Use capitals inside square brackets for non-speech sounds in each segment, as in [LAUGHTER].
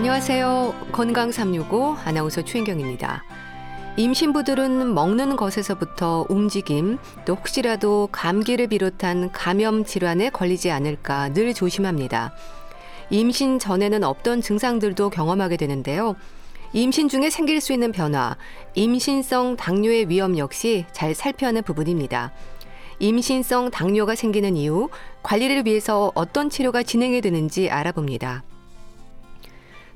안녕하세요. 건강 365 아나운서 최인경입니다. 임신부들은 먹는 것에서부터 움직임, 또 혹시라도 감기를 비롯한 감염 질환에 걸리지 않을까 늘 조심합니다. 임신 전에는 없던 증상들도 경험하게 되는데요. 임신 중에 생길 수 있는 변화, 임신성 당뇨의 위험 역시 잘 살펴야 하는 부분입니다. 임신성 당뇨가 생기는 이유, 관리를 위해서 어떤 치료가 진행이 되는지 알아봅니다.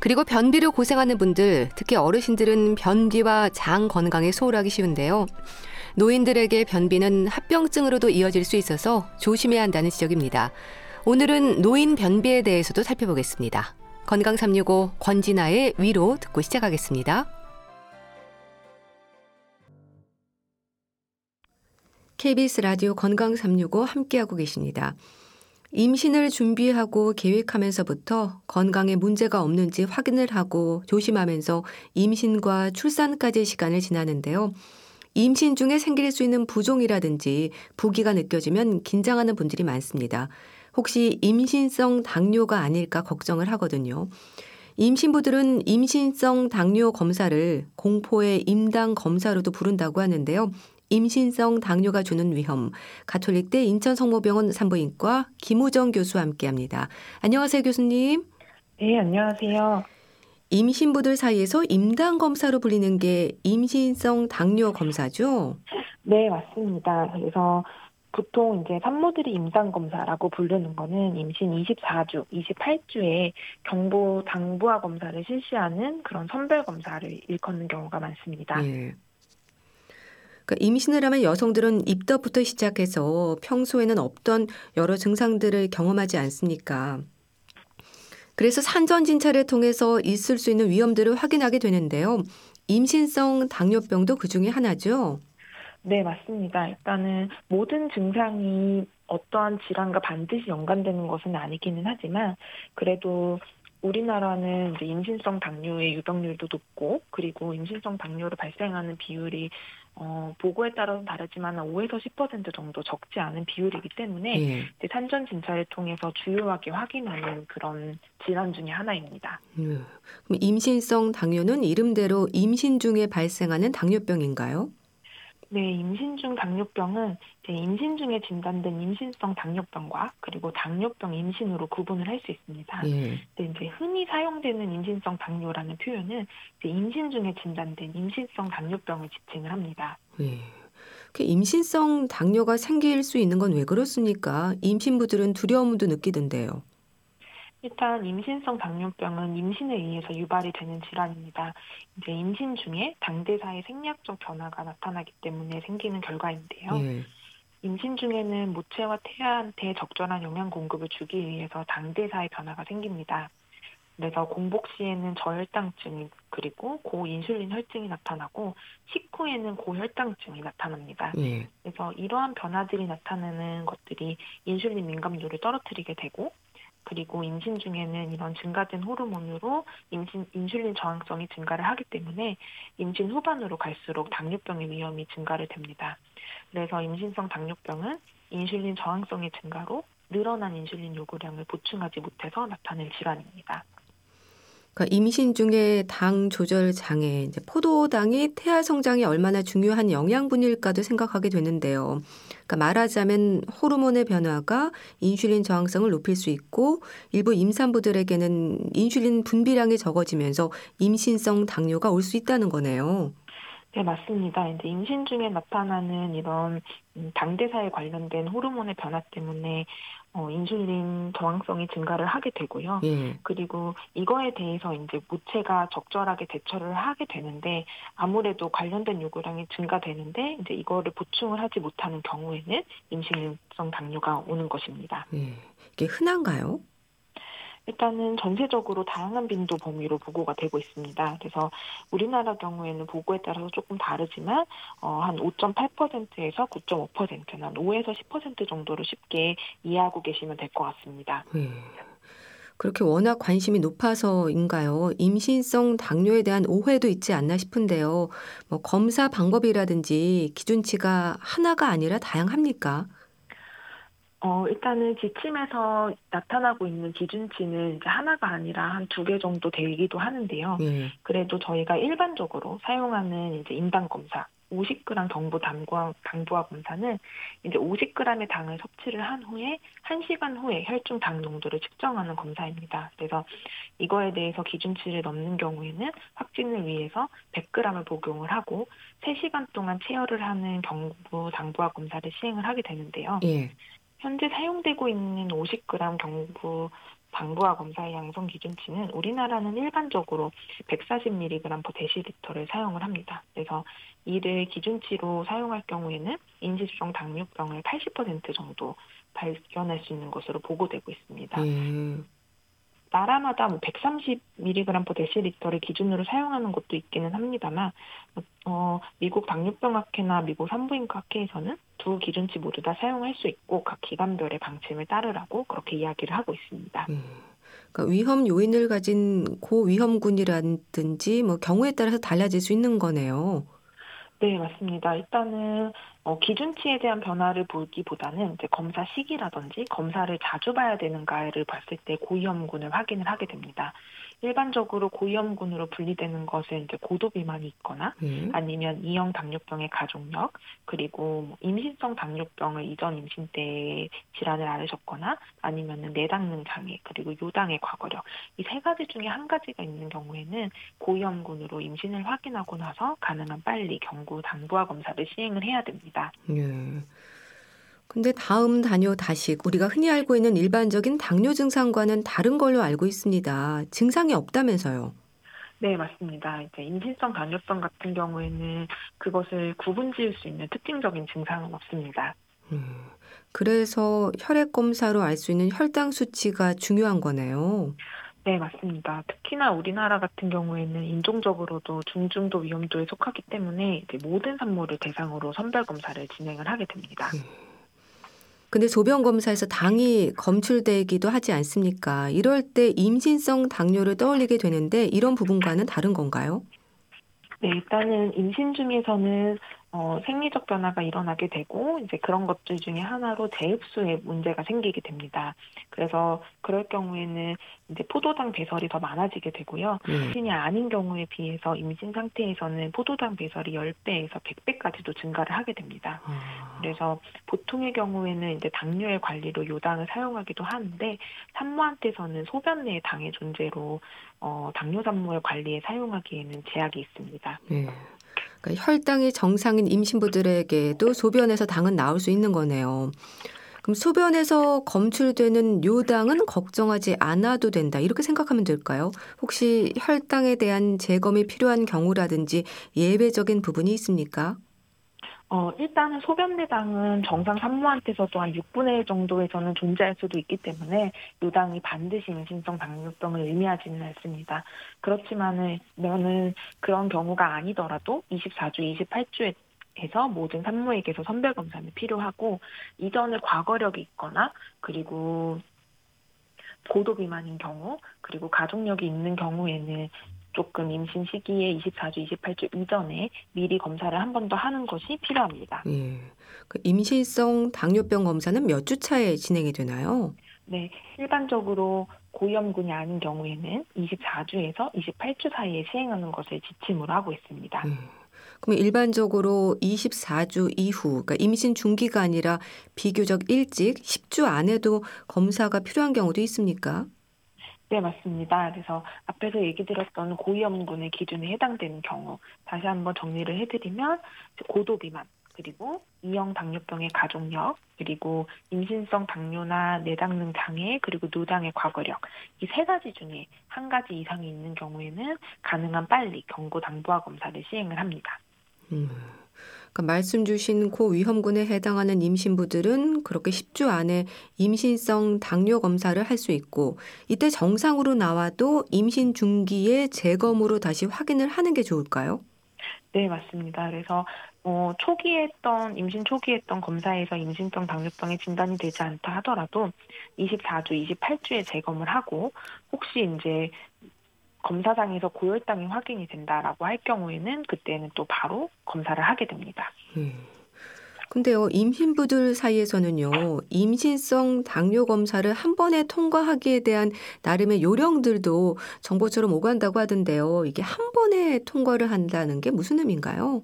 그리고 변비로 고생하는 분들, 특히 어르신들은 변비와 장 건강에 소홀하기 쉬운데요. 노인들에게 변비는 합병증으로도 이어질 수 있어서 조심해야 한다는 지적입니다. 오늘은 노인 변비에 대해서도 살펴보겠습니다. 건강 365 권진아의 위로 듣고 시작하겠습니다. KBS 라디오 건강 365 함께하고 계십니다. 임신을 준비하고 계획하면서부터 건강에 문제가 없는지 확인을 하고 조심하면서 임신과 출산까지의 시간을 지나는데요. 임신 중에 생길 수 있는 부종이라든지 부기가 느껴지면 긴장하는 분들이 많습니다. 혹시 임신성 당뇨가 아닐까 걱정을 하거든요. 임신부들은 임신성 당뇨 검사를 공포의 임당 검사로도 부른다고 하는데요. 임신성 당뇨가 주는 위험 가톨릭대 인천성모병원 산부인과 김우정 교수와 함께합니다. 안녕하세요 교수님. 네 안녕하세요. 임신부들 사이에서 임당 검사로 불리는 게 임신성 당뇨 검사죠? 네 맞습니다. 그래서 보통 이제 산모들이 임상 검사라고 부르는 거는 임신 24주, 28주에 경부 당부화 검사를 실시하는 그런 선별 검사를 일컫는 경우가 많습니다. 예. 그러니까 임신을 하면 여성들은 입덧부터 시작해서 평소에는 없던 여러 증상들을 경험하지 않습니까? 그래서 산전 진찰을 통해서 있을 수 있는 위험들을 확인하게 되는데요. 임신성 당뇨병도 그 중에 하나죠. 네, 맞습니다. 일단은 모든 증상이 어떠한 질환과 반드시 연관되는 것은 아니기는 하지만 그래도 우리나라는 이제 임신성 당뇨의 유병률도 높고 그리고 임신성 당뇨를 발생하는 비율이 어, 보고에 따라서 다르지만 5에서 10% 정도 적지 않은 비율이기 때문에 예. 이제 산전 진찰을 통해서 주요하게 확인하는 그런 질환 중의 하나입니다. 음. 그럼 임신성 당뇨는 이름대로 임신 중에 발생하는 당뇨병인가요? 네, 임신 중 당뇨병은 임신 중에 진단된 임신성 당뇨병과 그리고 당뇨병 임신으로 구분을 할 수 있습니다. 예. 근데 이제 흔히 사용되는 임신성 당뇨라는 표현은 임신 중에 진단된 임신성 당뇨병을 지칭을 합니다. 예. 그 임신성 당뇨가 생길 수 있는 건 왜 그렇습니까? 임신부들은 두려움도 느끼던데요. 일단 임신성 당뇨병은 임신에 의해서 유발이 되는 질환입니다. 이제 임신 중에 당대사의 생리학적 변화가 나타나기 때문에 생기는 결과인데요. 예. 임신 중에는 모체와 태아한테 적절한 영양 공급을 주기 위해서 당대사의 변화가 생깁니다. 그래서 공복 시에는 저혈당증이 그리고 고인슐린 혈증이 나타나고 식후에는 고혈당증이 나타납니다. 예. 그래서 이러한 변화들이 나타나는 것들이 인슐린 민감도를 떨어뜨리게 되고 그리고 임신 중에는 이런 증가된 호르몬으로 임신 인슐린 저항성이 증가를 하기 때문에 임신 후반으로 갈수록 당뇨병의 위험이 증가를 됩니다. 그래서 임신성 당뇨병은 인슐린 저항성의 증가로 늘어난 인슐린 요구량을 보충하지 못해서 나타낼 질환입니다. 그러니까 임신 중에 당 조절 장애, 이제 포도당이 태아 성장에 얼마나 중요한 영양분일까도 생각하게 되는데요. 그러니까 말하자면 호르몬의 변화가 인슐린 저항성을 높일 수 있고 일부 임산부들에게는 인슐린 분비량이 적어지면서 임신성 당뇨가 올 수 있다는 거네요. 네, 맞습니다. 이제 임신 중에 나타나는 이런 당대사에 관련된 호르몬의 변화 때문에 어, 인슐린 저항성이 증가를 하게 되고요. 예. 그리고 이거에 대해서 이제 모체가 적절하게 대처를 하게 되는데 아무래도 관련된 요구량이 증가되는데 이제 이거를 보충을 하지 못하는 경우에는 임신성 당뇨가 오는 것입니다. 예. 이게 흔한가요? 일단은 전세적으로 다양한 빈도 범위로 보고가 되고 있습니다. 그래서 우리나라 경우에는 보고에 따라서 조금 다르지만 어, 한 5.8%에서 9.5%는 한 5에서 10% 정도로 쉽게 이해하고 계시면 될 것 같습니다. 네. 그렇게 워낙 관심이 높아서인가요? 임신성 당뇨에 대한 오해도 있지 않나 싶은데요. 뭐 검사 방법이라든지 기준치가 하나가 아니라 다양합니까? 어, 일단은 지침에서 나타나고 있는 기준치는 이제 하나가 아니라 한 두 개 정도 되기도 하는데요. 예. 그래도 저희가 일반적으로 사용하는 이제 인당 검사, 50g 경부 당부화, 당부화 검사는 이제 50g의 당을 섭취를 한 후에 1시간 후에 혈중 당 농도를 측정하는 검사입니다. 그래서 이거에 대해서 기준치를 넘는 경우에는 확진을 위해서 100g을 복용을 하고 3시간 동안 체열을 하는 경부 당부화 검사를 시행을 하게 되는데요. 예. 현재 사용되고 있는 50g 경부 당부화 검사의 양성 기준치는 우리나라는 일반적으로 140mg per 데시리터를 사용을 합니다. 그래서 이를 기준치로 사용할 경우에는 인지주정 당뇨병을 80% 정도 발견할 수 있는 것으로 보고되고 있습니다. 음. 나라마다 뭐 130mg per 데시리터를 기준으로 사용하는 것도 있기는 합니다만 어, 미국 당뇨병학회나 미국 산부인과 학회에서는 두 기준치 모두 다 사용할 수 있고 각 기관별의 방침을 따르라고 그렇게 이야기를 하고 있습니다. 음. 그러니까 위험 요인을 가진 고위험군이라든지 뭐 경우에 따라서 달라질 수 있는 거네요. 네, 맞습니다. 일단은 어, 기준치에 대한 변화를 보기보다는 이제 검사 시기라든지 검사를 자주 봐야 되는가를 봤을 때 고위험군을 확인을 하게 됩니다. 일반적으로 고위험군으로 분리되는 것은 이제 고도 비만이 있거나 음. 아니면 이형 당뇨병의 가족력 그리고 뭐 임신성 당뇨병을 이전 임신 때 질환을 앓으셨거나 아니면은 내당능 장애 그리고 요당의 과거력 이 세 가지 중에 한 가지가 있는 경우에는 고위험군으로 임신을 확인하고 나서 가능한 빨리 경구 당부화 검사를 시행을 해야 됩니다. 예. 근데 다음 단요 다식 우리가 흔히 알고 있는 일반적인 당뇨 증상과는 다른 걸로 알고 있습니다. 증상이 없다면서요? 네, 맞습니다. 이제 임신성 당뇨병 같은 경우에는 그것을 구분 지을 수 있는 특징적인 증상은 없습니다. 음, 그래서 혈액 검사로 알 수 있는 혈당 수치가 중요한 거네요. 네, 맞습니다. 특히나 우리나라 같은 경우에는 인종적으로도 중중도 위험도에 속하기 때문에 모든 산모를 대상으로 선별 검사를 진행을 하게 됩니다. 음. 근데 소변 검사에서 당이 검출되기도 하지 않습니까? 이럴 때 임신성 당뇨를 떠올리게 되는데 이런 부분과는 다른 건가요? 네, 일단은 임신 중에서는 어, 생리적 변화가 일어나게 되고 이제 그런 것들 중에 하나로 재흡수에 문제가 생기게 됩니다. 그래서 그럴 경우에는 이제 포도당 배설이 더 많아지게 되고요. 음. 임신이 아닌 경우에 비해서 임신 상태에서는 포도당 배설이 10배에서 100배까지도 증가를 하게 됩니다. 아. 그래서 보통의 경우에는 이제 당뇨의 관리로 요당을 사용하기도 하는데 산모한테서는 소변 내의 당의 존재로 어, 당뇨 산모의 관리에 사용하기에는 제약이 있습니다. 음. 그러니까 혈당이 정상인 임신부들에게도 소변에서 당은 나올 수 있는 거네요. 그럼 소변에서 검출되는 요당은 걱정하지 않아도 된다. 이렇게 생각하면 될까요? 혹시 혈당에 대한 재검이 필요한 경우라든지 예외적인 부분이 있습니까? 어, 일단은 소변 내당은 정상 산모한테서도 한 6분의 1 정도에서는 존재할 수도 있기 때문에 요당이 반드시 임신성 당뇨병을 의미하지는 않습니다. 그렇지만은 면은 그런 경우가 아니더라도 24주, 28주에 해서 모든 산모에게서 선별 검사는 필요하고 이전에 과거력이 있거나 그리고 고도 비만인 경우 그리고 가족력이 있는 경우에는 조금 임신 시기에 24주, 28주 이전에 미리 검사를 한 번 더 하는 것이 필요합니다. 예. 그 임신성 당뇨병 검사는 몇 주 차에 진행이 되나요? 네, 일반적으로 고위험군이 아닌 경우에는 24주에서 28주 사이에 시행하는 것을 지침으로 하고 있습니다. 음. 그럼 일반적으로 24주 이후, 그러니까 임신 중기가 아니라 비교적 일찍 10주 안에도 검사가 필요한 경우도 있습니까? 네, 맞습니다. 그래서 앞에서 얘기 드렸던 고위험군의 기준에 해당되는 경우 다시 한번 정리를 해드리면 고도 비만 그리고 이형 당뇨병의 가족력 그리고 임신성 당뇨나 내당능 장애 그리고 노장의 과거력 이 세 가지 중에 한 가지 이상이 있는 경우에는 가능한 빨리 경고 당부화 검사를 시행을 합니다. 음. 그러니까 말씀 주신 고위험군에 해당하는 임신부들은 그렇게 10주 안에 임신성 당뇨 검사를 할 수 있고 이때 정상으로 나와도 임신 중기에 재검으로 다시 확인을 하는 게 좋을까요? 네, 맞습니다. 그래서 어, 초기에 했던 임신 초기에 했던 검사에서 임신성 당뇨병이 진단이 되지 않다 하더라도 24주, 28주에 재검을 하고 혹시 이제 검사상에서 고혈당이 확인이 된다라고 할 경우에는 그때는 또 바로 검사를 하게 됩니다. 음. 근데요, 임신부들 사이에서는요, 임신성 당뇨 검사를 한 번에 통과하기에 대한 나름의 요령들도 정보처럼 오간다고 하던데요. 이게 한 번에 통과를 한다는 게 무슨 의미인가요?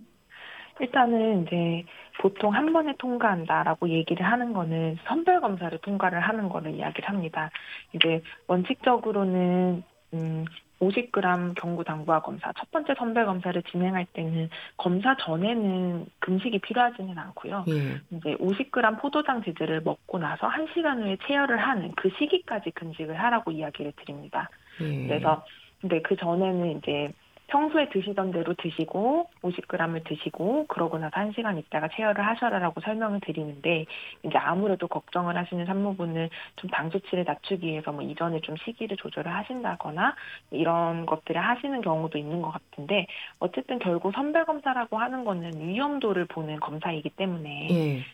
일단은 이제 보통 한 번에 통과한다라고 얘기를 하는 거는 선별 검사를 통과를 하는 거를 이야기를 합니다. 이제 원칙적으로는 음 50g 경구 당부화 검사 첫 번째 선별 검사를 진행할 때는 검사 전에는 금식이 필요하지는 않고요. 예. 이제 50g 포도당 지즈를 먹고 나서 1시간 후에 체열을 하는 그 시기까지 금식을 하라고 이야기를 드립니다. 예. 그래서 근데 그 전에는 이제 평소에 드시던 대로 드시고 50g을 드시고 그러고 나서 1시간 있다가 체열을 하셔라라고 설명을 드리는데 이제 아무래도 걱정을 하시는 산모분은 좀 당 수치를 낮추기 위해서 뭐 이전에 좀 시기를 조절을 하신다거나 이런 것들을 하시는 경우도 있는 것 같은데 어쨌든 결국 선별 검사라고 하는 거는 위험도를 보는 검사이기 때문에 예.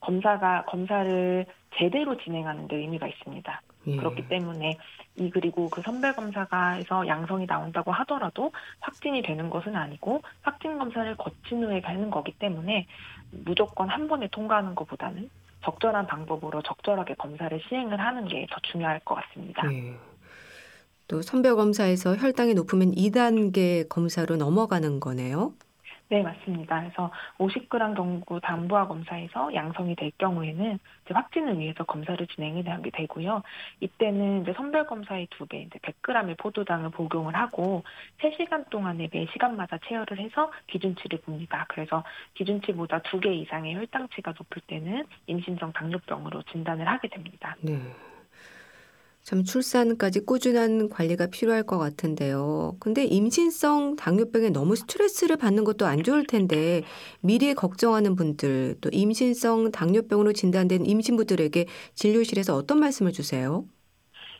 검사가 검사를 제대로 진행하는 데 의미가 있습니다. 예. 그렇기 때문에 이 그리고 그 선별 검사가 해서 양성이 나온다고 하더라도 확진이 되는 것은 아니고 확진 검사를 거친 후에 가는 거기 때문에 무조건 한 번에 통과하는 것보다는 적절한 방법으로 적절하게 검사를 시행을 하는 게 더 중요할 것 같습니다. 예. 또 선별 검사에서 혈당이 높으면 2단계 검사로 넘어가는 거네요. 네, 맞습니다. 그래서 50g 경구 담부화 검사에서 양성이 될 경우에는 이제 확진을 위해서 검사를 진행이 하게 되고요. 이때는 이제 선별 검사의 두 배, 이제 100g의 포도당을 복용을 하고 3시간 동안에 매 시간마다 체열을 해서 기준치를 봅니다. 그래서 기준치보다 두 개 이상의 혈당치가 높을 때는 임신성 당뇨병으로 진단을 하게 됩니다. 네. 참 출산까지 꾸준한 관리가 필요할 것 같은데요. 근데 임신성 당뇨병에 너무 스트레스를 받는 것도 안 좋을 텐데 미리 걱정하는 분들 또 임신성 당뇨병으로 진단된 임신부들에게 진료실에서 어떤 말씀을 주세요?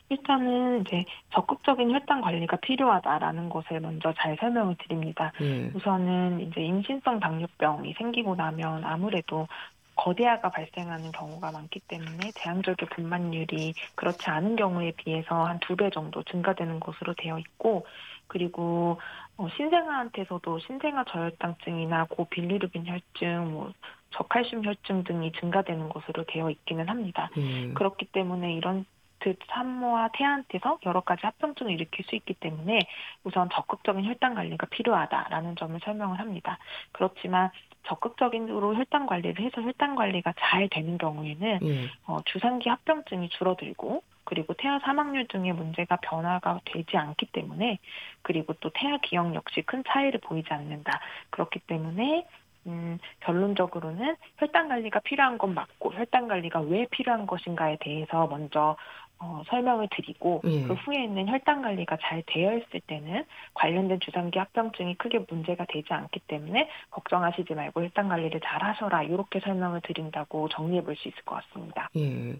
일단은 이제 적극적인 혈당 관리가 필요하다라는 것을 먼저 잘 설명을 드립니다. 네. 우선은 이제 임신성 당뇨병이 생기고 나면 아무래도 거대화가 발생하는 경우가 많기 때문에 대항절개 분만율이 그렇지 않은 경우에 비해서 한 두 배 정도 증가되는 것으로 되어 있고 그리고 어, 신생아한테서도 신생아 저혈당증이나 고빌리루빈 혈증, 뭐 저칼슘 혈증 등이 증가되는 것으로 되어 있기는 합니다. 음. 그렇기 때문에 이런 그 산모와 태아한테서 여러 가지 합병증을 일으킬 수 있기 때문에 우선 적극적인 혈당 관리가 필요하다라는 점을 설명을 합니다. 그렇지만 적극적인으로 혈당 관리를 해서 혈당 관리가 잘 되는 경우에는 예. 어, 주산기 합병증이 줄어들고 그리고 태아 사망률 등의 문제가 변화가 되지 않기 때문에 그리고 또 태아 기억 역시 큰 차이를 보이지 않는다. 그렇기 때문에 음, 결론적으로는 혈당 관리가 필요한 건 맞고 혈당 관리가 왜 필요한 것인가에 대해서 먼저 어, 설명을 드리고 예. 그 후에 있는 혈당 관리가 잘 되어 있을 때는 관련된 주상기 합병증이 크게 문제가 되지 않기 때문에 걱정하시지 말고 혈당 관리를 잘 하셔라 이렇게 설명을 드린다고 정리해 볼 수 있을 것 같습니다. 예.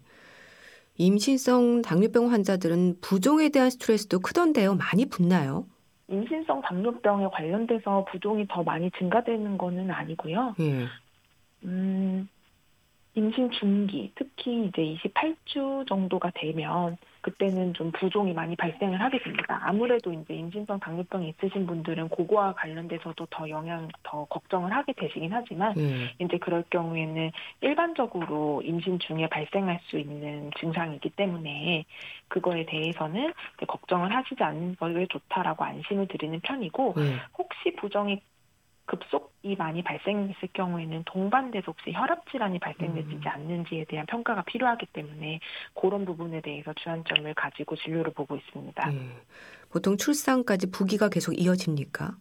임신성 당뇨병 환자들은 부종에 대한 스트레스도 크던데요. 많이 붙나요? 임신성 당뇨병에 관련돼서 부종이 더 많이 증가되는 거는 아니고요. 예. 음, 임신 중기, 특히 이제 28주 정도가 되면 그때는 좀 부종이 많이 발생을 하게 됩니다. 아무래도 이제 임신성 당뇨병이 있으신 분들은 그거와 관련돼서도 더 영향, 더 걱정을 하게 되시긴 하지만 음. 이제 그럴 경우에는 일반적으로 임신 중에 발생할 수 있는 증상이기 때문에 그거에 대해서는 걱정을 하시지 않는 것이 좋다라고 안심을 드리는 편이고 음. 혹시 부정이 급속이 많이 발생했을 경우에는 동반돼서 혹시 혈압 질환이 발생되지 음. 않는지에 대한 평가가 필요하기 때문에 그런 부분에 대해서 주안점을 가지고 진료를 보고 있습니다. 네. 보통 출산까지 부기가 계속 이어집니까?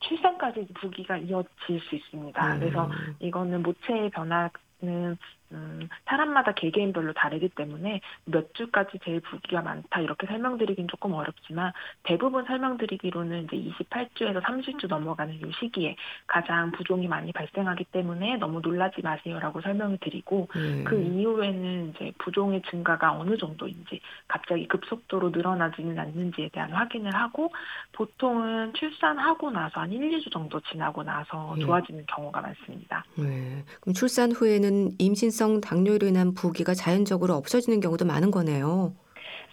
출산까지 부기가 이어질 수 있습니다. 음. 그래서 이거는 모체의 변화는 음, 사람마다 개개인별로 다르기 때문에 몇 주까지 제일 부기가 많다 이렇게 설명드리긴 조금 어렵지만 대부분 설명드리기로는 이제 28주에서 30주 넘어가는 이 시기에 가장 부종이 많이 발생하기 때문에 너무 놀라지 마세요라고 설명을 드리고 음. 그 이후에는 이제 부종의 증가가 어느 정도인지 갑자기 급속도로 늘어나지는 않는지에 대한 확인을 하고 보통은 출산하고 나서 한 1, 2주 정도 지나고 나서 음. 좋아지는 경우가 많습니다. 네. 그럼 출산 후에는 임신 당뇨로 인한 부기가 자연적으로 없어지는 경우도 많은 거네요.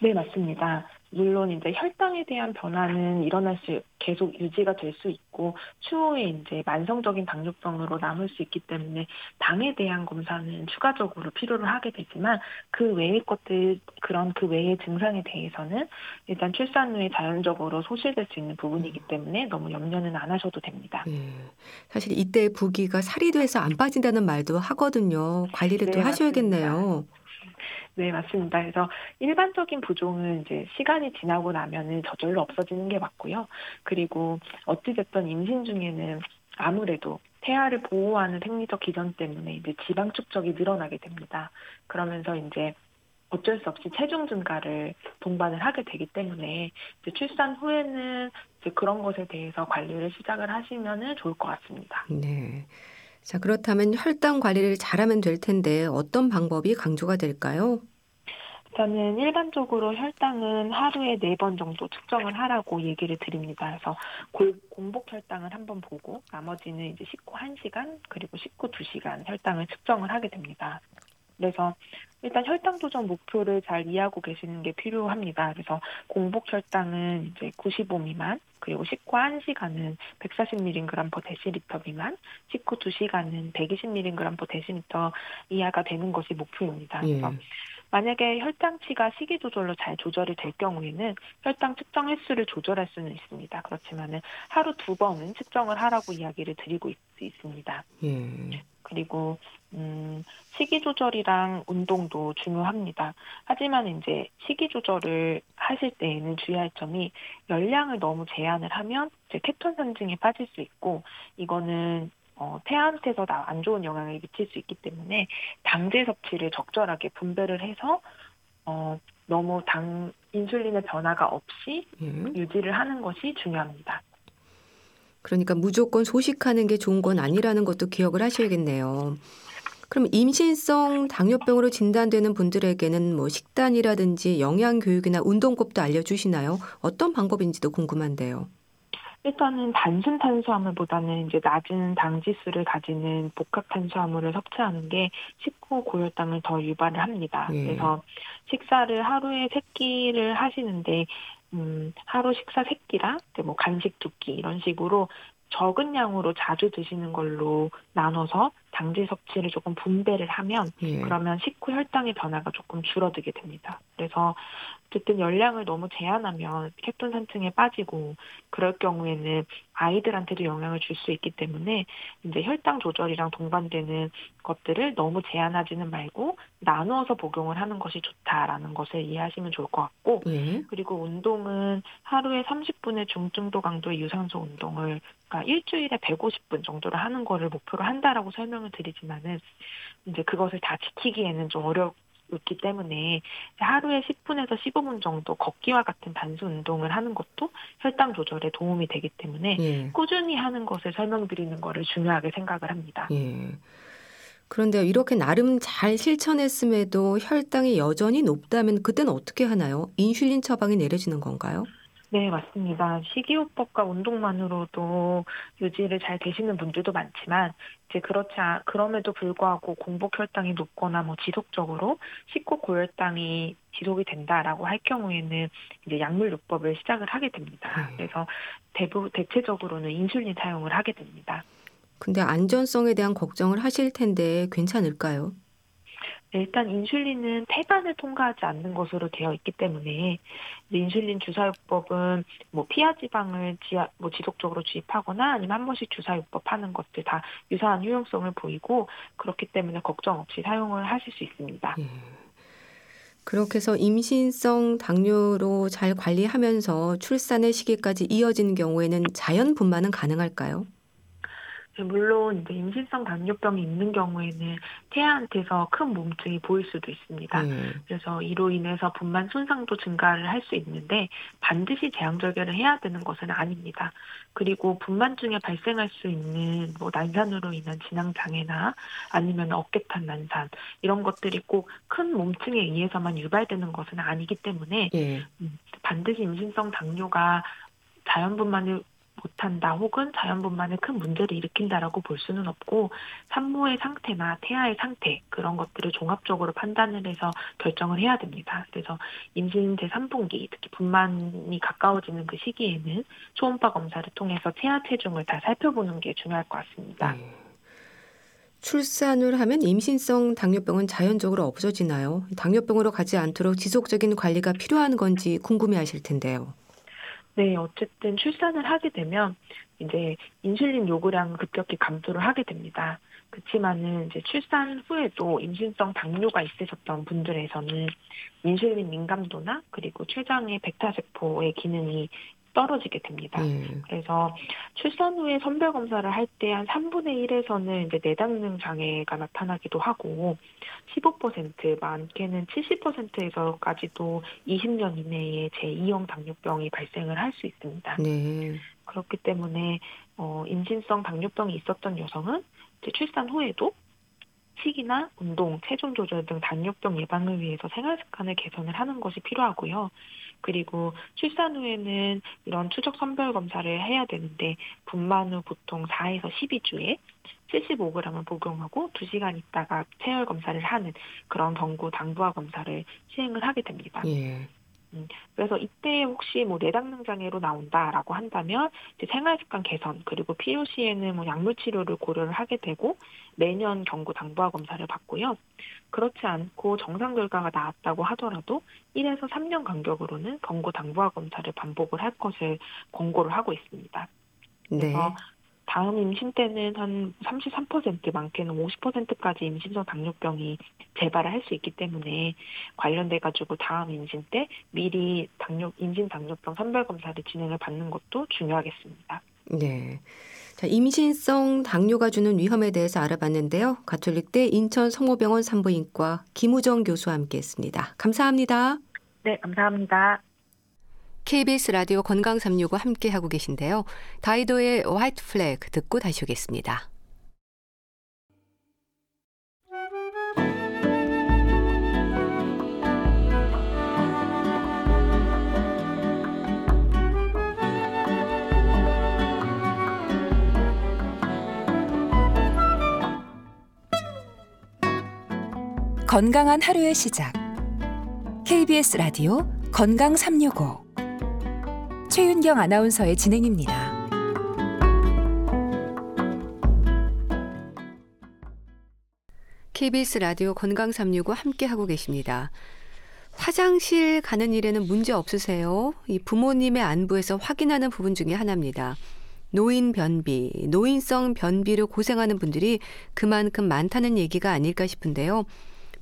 네, 맞습니다. 물론 이제 혈당에 대한 변화는 일어날 수 계속 유지가 될 수 있고 추후에 이제 만성적인 당뇨병으로 남을 수 있기 때문에 당에 대한 검사는 추가적으로 필요를 하게 되지만 그 외의 것들 그런 그 외의 증상에 대해서는 일단 출산 후에 자연적으로 소실될 수 있는 부분이기 때문에 너무 염려는 안 하셔도 됩니다. 네. 사실 이때 부기가 살이 돼서 안 빠진다는 말도 하거든요. 관리를 네, 또 하셔야겠네요. 맞습니다. 네, 맞습니다. 그래서 일반적인 부종은 이제 시간이 지나고 나면은 저절로 없어지는 게 맞고요. 그리고 어찌됐든 임신 중에는 아무래도 태아를 보호하는 생리적 기전 때문에 이제 지방 축적이 늘어나게 됩니다. 그러면서 이제 어쩔 수 없이 체중 증가를 동반을 하게 되기 때문에 이제 출산 후에는 이제 그런 것에 대해서 관리를 시작을 하시면은 좋을 것 같습니다. 네. 자, 그렇다면 혈당 관리를 잘하면 될 텐데 어떤 방법이 강조가 될까요? 저는 일반적으로 혈당은 하루에 네 번 정도 측정을 하라고 얘기를 드립니다. 그래서 공복 혈당을 한번 보고 나머지는 이제 식후 1시간 그리고 식후 2시간 혈당을 측정을 하게 됩니다. 그래서 일단 혈당 조정 목표를 잘 이해하고 계시는 게 필요합니다. 그래서 공복 혈당은 이제 95 미만, 그리고 식후 1시간은 140mg per 데시리터 미만, 식후 2시간은 120mg per 데시리터 이하가 되는 것이 목표입니다. 그래서 예. 만약에 혈당치가 식이 조절로 잘 조절이 될 경우에는 혈당 측정 횟수를 조절할 수는 있습니다. 그렇지만은 하루 두 번은 측정을 하라고 이야기를 드리고 있, 습니다 예. 그리고 음, 식이 조절이랑 운동도 중요합니다. 하지만 이제 식이 조절을 하실 때에는 주의할 점이 열량을 너무 제한을 하면 이제 케톤 산증에 빠질 수 있고 이거는 어, 태아한테서 안 좋은 영향을 미칠 수 있기 때문에 당제 섭취를 적절하게 분배를 해서 어, 너무 당 인슐린의 변화가 없이 음. 유지를 하는 것이 중요합니다. 그러니까 무조건 소식하는 게 좋은 건 아니라는 것도 기억을 하셔야겠네요. 그럼 임신성 당뇨병으로 진단되는 분들에게는 뭐 식단이라든지 영양 교육이나 운동법도 알려주시나요? 어떤 방법인지도 궁금한데요. 일단은 단순 탄수화물보다는 이제 낮은 당 지수를 가지는 복합 탄수화물을 섭취하는 게 식후 고혈당을 더 유발을 합니다. 예. 그래서 식사를 하루에 세 끼를 하시는데 음, 하루 식사 세 끼랑 뭐 간식 두 끼 이런 식으로 적은 양으로 자주 드시는 걸로 나눠서 당질 섭취를 조금 분배를 하면 예. 그러면 식후 혈당의 변화가 조금 줄어들게 됩니다. 그래서 어쨌든 열량을 너무 제한하면 케톤 산층에 빠지고 그럴 경우에는 아이들한테도 영향을 줄 수 있기 때문에 이제 혈당 조절이랑 동반되는 것들을 너무 제한하지는 말고 나누어서 복용을 하는 것이 좋다라는 것을 이해하시면 좋을 것 같고 예. 그리고 운동은 하루에 30분의 중증도 강도의 유산소 운동을 그러니까 일주일에 150분 정도를 하는 거를 목표로 한다라고 설명을 드리지만은 이제 그것을 다 지키기에는 좀 어렵 기 때문에 하루에 10분에서 15분 정도 걷기와 같은 단수 운동을 하는 것도 혈당 조절에 도움이 되기 때문에 예. 꾸준히 하는 것을 설명드리는 거를 중요하게 생각을 합니다. 예. 그런데 이렇게 나름 잘 실천했음에도 혈당이 여전히 높다면 그때는 어떻게 하나요? 인슐린 처방이 내려지는 건가요? 네, 맞습니다. 식이요법과 운동만으로도 유지를 잘 되시는 분들도 많지만 이제 그렇지 않, 그럼에도 불구하고 공복 혈당이 높거나 뭐 지속적으로 식후 고혈당이 지속이 된다라고 할 경우에는 이제 약물 요법을 시작을 하게 됩니다. 네. 그래서 대부 대체적으로는 인슐린 사용을 하게 됩니다. 근데 안전성에 대한 걱정을 하실 텐데 괜찮을까요? 네, 일단 인슐린은 태반을 통과하지 않는 것으로 되어 있기 때문에 인슐린 주사요법은 뭐 피하 지방을 지하, 뭐 지속적으로 주입하거나 아니면 한 번씩 주사요법 하는 것들 다 유사한 효용성을 보이고 그렇기 때문에 걱정 없이 사용을 하실 수 있습니다. 예. 그렇게 해서 임신성 당뇨로 잘 관리하면서 출산의 시기까지 이어지는 경우에는 자연 분만은 가능할까요? 네, 물론 이제 임신성 당뇨병이 있는 경우에는 태아한테서 큰 몸증이 보일 수도 있습니다. 음. 그래서 이로 인해서 분만 손상도 증가를 할 수 있는데 반드시 제왕절개를 해야 되는 것은 아닙니다. 그리고 분만 중에 발생할 수 있는 뭐 난산으로 인한 진앙 장애나 아니면 어깨탄 난산 이런 것들이 꼭 큰 몸증에 의해서만 유발되는 것은 아니기 때문에 예. 음, 반드시 임신성 당뇨가 자연분만을 못한다 혹은 자연분만에 큰 문제를 일으킨다라고 볼 수는 없고 산모의 상태나 태아의 상태 그런 것들을 종합적으로 판단을 해서 결정을 해야 됩니다. 그래서 임신 제3분기 특히 분만이 가까워지는 그 시기에는 초음파 검사를 통해서 태아 체중을 다 살펴보는 게 중요할 것 같습니다. 네. 출산을 하면 임신성 당뇨병은 자연적으로 없어지나요? 당뇨병으로 가지 않도록 지속적인 관리가 필요한 건지 궁금해하실 텐데요. 네, 어쨌든 출산을 하게 되면 이제 인슐린 요구량을 급격히 감소를 하게 됩니다. 그렇지만은 이제 출산 후에도 임신성 당뇨가 있으셨던 분들에서는 인슐린 민감도나 그리고 췌장의 베타 세포의 기능이 떨어지게 됩니다. 음. 그래서 출산 후에 선별 검사를 할 때 한 3분의 1에서는 이제 내담능 장애가 나타나기도 하고 15% 많게는 70%에서까지도 20년 이내에 제2형 당뇨병이 발생을 할 수 있습니다. 네. 그렇기 때문에 어, 임신성 당뇨병이 있었던 여성은 이제 출산 후에도 식이나 운동, 체중 조절 등 당뇨병 예방을 위해서 생활 습관을 개선을 하는 것이 필요하고요. 그리고 출산 후에는 이런 추적 선별 검사를 해야 되는데 분만 후 보통 4에서 12주에 75g을 복용하고 2시간 있다가 체열 검사를 하는 그런 경구 당부화 검사를 시행을 하게 됩니다. 예. 음, 그래서 이때 혹시 뭐 내당능 장애로 나온다라고 한다면 이제 생활습관 개선 그리고 필요 시에는 뭐 약물 치료를 고려를 하게 되고 매년 경구 당부화 검사를 받고요. 그렇지 않고 정상 결과가 나왔다고 하더라도 1에서 3년 간격으로는 경구 당부화 검사를 반복을 할 것을 권고를 하고 있습니다. 그래서 네. 다음 임신 때는 한 33% 많게는 50%까지 임신성 당뇨병이 재발을 할 수 있기 때문에 관련돼 가지고 다음 임신 때 미리 당뇨 임신 당뇨병 선별 검사를 진행을 받는 것도 중요하겠습니다. 네. 자, 임신성 당뇨가 주는 위험에 대해서 알아봤는데요. 가톨릭대 인천 성모병원 산부인과 김우정 교수와 함께했습니다. 감사합니다. 네, 감사합니다. KBS 라디오 건강 365 함께 하고 계신데요. 다이도의 화이트 플래그 듣고 다시 오겠습니다. 건강한 하루의 시작. KBS 라디오 건강 365 최윤경 아나운서의 진행입니다. KBS 라디오 건강 365 함께 하고 계십니다. 화장실 가는 일에는 문제 없으세요? 이 부모님의 안부에서 확인하는 부분 중에 하나입니다. 노인 변비, 노인성 변비를 고생하는 분들이 그만큼 많다는 얘기가 아닐까 싶은데요.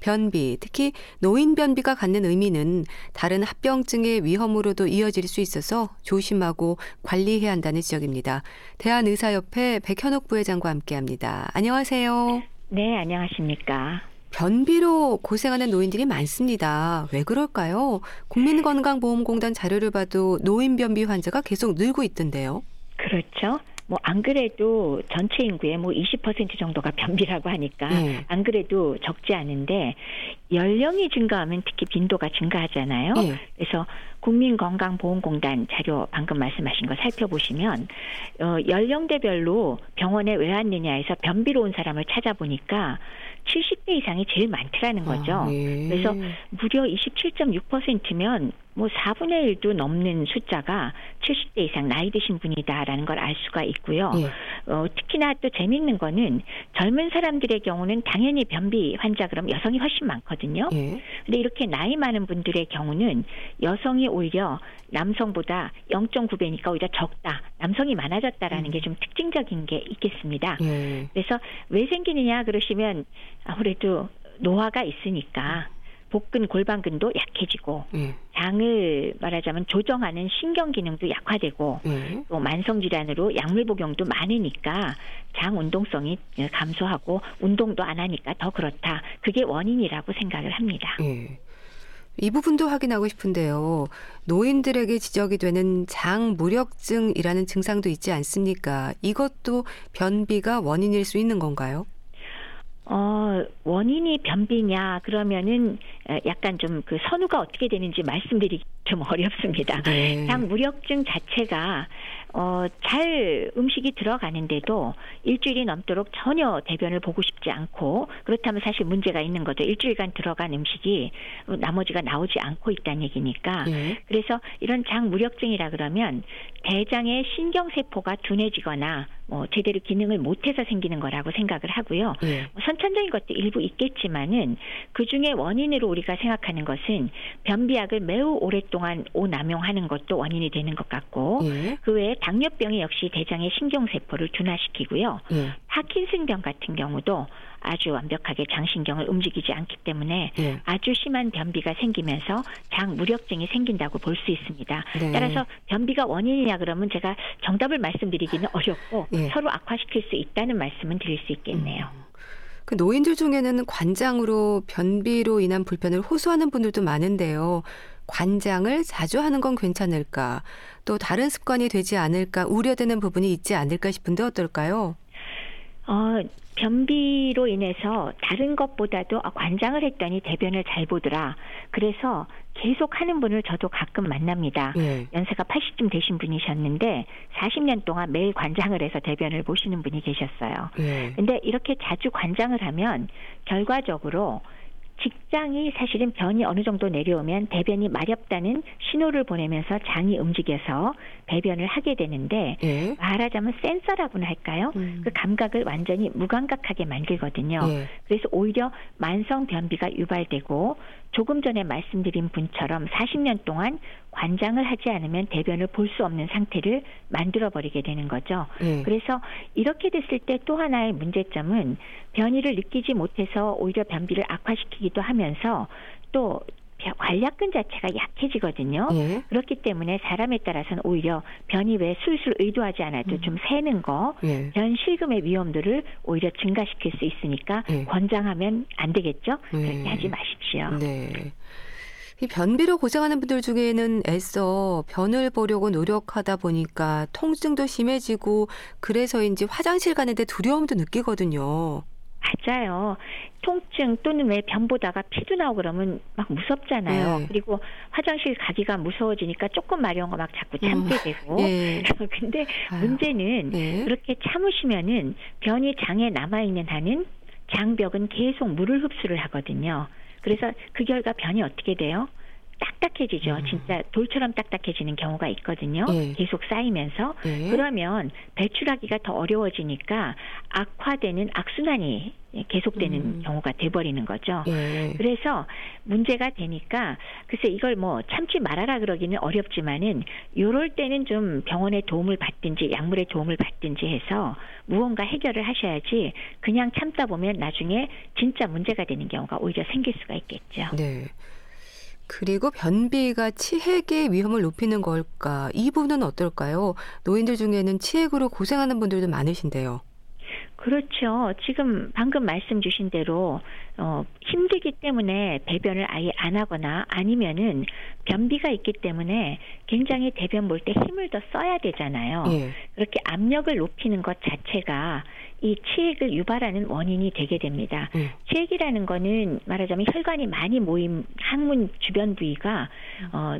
변비, 특히 노인 변비가 갖는 의미는 다른 합병증의 위험으로도 이어질 수 있어서 조심하고 관리해야 한다는 지적입니다. 대한의사협회 백현옥 부회장과 함께합니다. 안녕하세요. 네, 안녕하십니까. 변비로 고생하는 노인들이 많습니다. 왜 그럴까요? 국민건강보험공단 자료를 봐도 노인 변비 환자가 계속 늘고 있던데요. 그렇죠. 뭐 안 그래도 전체 인구의 뭐 20% 정도가 변비라고 하니까 네. 안 그래도 적지 않은데 연령이 증가하면 특히 빈도가 증가하잖아요. 네. 그래서 국민건강보험공단 자료 방금 말씀하신 거 살펴보시면 어 연령대별로 병원에 왜 왔느냐에서 변비로 온 사람을 찾아보니까 70대 이상이 제일 많더라는 거죠. 아, 네. 그래서 무려 27.6%면 뭐 4분의 1도 넘는 숫자가 70대 이상 나이 드신 분이다라는 걸 알 수가 있고요. 예. 어, 특히나 또 재밌는 거는 젊은 사람들의 경우는 당연히 변비 환자 그럼 여성이 훨씬 많거든요. 예. 근데 이렇게 나이 많은 분들의 경우는 여성이 오히려 남성보다 0.9배니까 오히려 적다. 남성이 많아졌다라는 음. 게좀 특징적인 게 있겠습니다. 예. 그래서 왜 생기느냐 그러시면 아무래도 노화가 있으니까 복근 골반근도 약해지고 예. 장을 말하자면 조정하는 신경 기능도 약화되고 예. 또 만성 질환으로 약물 복용도 많으니까 장 운동성이 감소하고 운동도 안 하니까 더 그렇다. 그게 원인이라고 생각을 합니다. 예. 이 부분도 확인하고 싶은데요. 노인들에게 지적이 되는 장 무력증이라는 증상도 있지 않습니까? 이것도 변비가 원인일 수 있는 건가요? 어, 원인이 변비냐 그러면은 약간 좀 그 선우가 어떻게 되는지 말씀드리기 좀 [LAUGHS] 어렵습니다. 네. 장 무력증 자체가 어, 잘 음식이 들어가는데도 일주일이 넘도록 전혀 대변을 보고 싶지 않고 그렇다면 사실 문제가 있는 거죠. 일주일간 들어간 음식이 나머지가 나오지 않고 있다는 얘기니까. 네. 그래서 이런 장 무력증이라 그러면 대장의 신경세포가 둔해지거나 뭐 제대로 기능을 못해서 생기는 거라고 생각을 하고요. 네. 뭐 선천적인 것도 일부 있겠지만은 그 중에 원인으로 우리가 생각하는 것은 변비약을 매우 오랫동안 오남용하는 것도 원인이 되는 것 같고 네. 그 외에 당뇨병이 역시 대장의 신경세포를 둔화시키고요. 네. 파킨슨병 같은 경우도 아주 완벽하게 장신경을 움직이지 않기 때문에 네. 아주 심한 변비가 생기면서 장 무력증이 생긴다고 볼 수 있습니다. 네. 따라서 변비가 원인이냐 그러면 제가 정답을 말씀드리기는 어렵고 네. 서로 악화시킬 수 있다는 말씀은 드릴 수 있겠네요. 음. 그 노인들 중에는 관장으로 변비로 인한 불편을 호소하는 분들도 많은데요. 관장을 자주 하는 건 괜찮을까? 또 다른 습관이 되지 않을까 우려되는 부분이 있지 않을까 싶은데 어떨까요? 어, 변비로 인해서 다른 것보다도 아, 관장을 했더니 대변을 잘 보더라. 그래서 계속 하는 분을 저도 가끔 만납니다. 네. 연세가 80쯤 되신 분이셨는데 40년 동안 매일 관장을 해서 대변을 보시는 분이 계셨어요. 네. 근데 이렇게 자주 관장을 하면 결과적으로 직장이 사실은 변이 어느 정도 내려오면 대변이 마렵다는 신호를 보내면서 장이 움직여서 배변을 하게 되는데 예. 말하자면 센서라고나 할까요? 음. 그 감각을 완전히 무감각하게 만들거든요. 예. 그래서 오히려 만성 변비가 유발되고 조금 전에 말씀드린 분처럼 40년 동안 관장을 하지 않으면 대변을 볼 수 없는 상태를 만들어 버리게 되는 거죠. 네. 그래서 이렇게 됐을 때 또 하나의 문제점은 변이를 느끼지 못해서 오히려 변비를 악화시키기도 하면서 또 관략근 자체가 약해지거든요. 예. 그렇기 때문에 사람에 따라서는 오히려 변이 왜 술술 의도하지 않아도 음. 좀 새는 거, 예. 변 실금의 위험도를 오히려 증가시킬 수 있으니까 예. 권장하면 안 되겠죠. 그렇게 예. 하지 마십시오. 네. 이 변비로 고생하는 분들 중에는 애써 변을 보려고 노력하다 보니까 통증도 심해지고 그래서인지 화장실 가는데 두려움도 느끼거든요. 맞아요. 통증 또는 왜 변 보다가 피도 나오고 그러면 막 무섭잖아요. 네. 그리고 화장실 가기가 무서워지니까 조금 마려운 거 막 자꾸 참게 음. 되고. 네. [LAUGHS] 근데 아유. 문제는 네. 그렇게 참으시면은 변이 장에 남아 있는 한은 장벽은 계속 물을 흡수를 하거든요. 그래서 그 결과 변이 어떻게 돼요? 딱딱해지죠. 음. 진짜 돌처럼 딱딱해지는 경우가 있거든요. 예. 계속 쌓이면서 예. 그러면 배출하기가 더 어려워지니까 악화되는 악순환이 계속되는 음. 경우가 돼버리는 거죠. 예. 그래서 문제가 되니까 글쎄 이걸 뭐 참지 말아라 그러기는 어렵지만은 요럴 때는 좀 병원의 도움을 받든지 약물의 도움을 받든지 해서 무언가 해결을 하셔야지 그냥 참다 보면 나중에 진짜 문제가 되는 경우가 오히려 생길 수가 있겠죠. 네. 그리고 변비가 치핵의 위험을 높이는 걸까? 이 부분은 어떨까요? 노인들 중에는 치핵으로 고생하는 분들도 많으신데요. 그렇죠. 지금 방금 말씀 주신 대로 어, 힘들기 때문에 배변을 아예 안 하거나 아니면은 변비가 있기 때문에 굉장히 대변 볼 때 힘을 더 써야 되잖아요. 예. 그렇게 압력을 높이는 것 자체가 이 치액을 유발하는 원인이 되게 됩니다. 음. 치액이라는 거는 말하자면 혈관이 많이 모인 항문 주변 부위가 어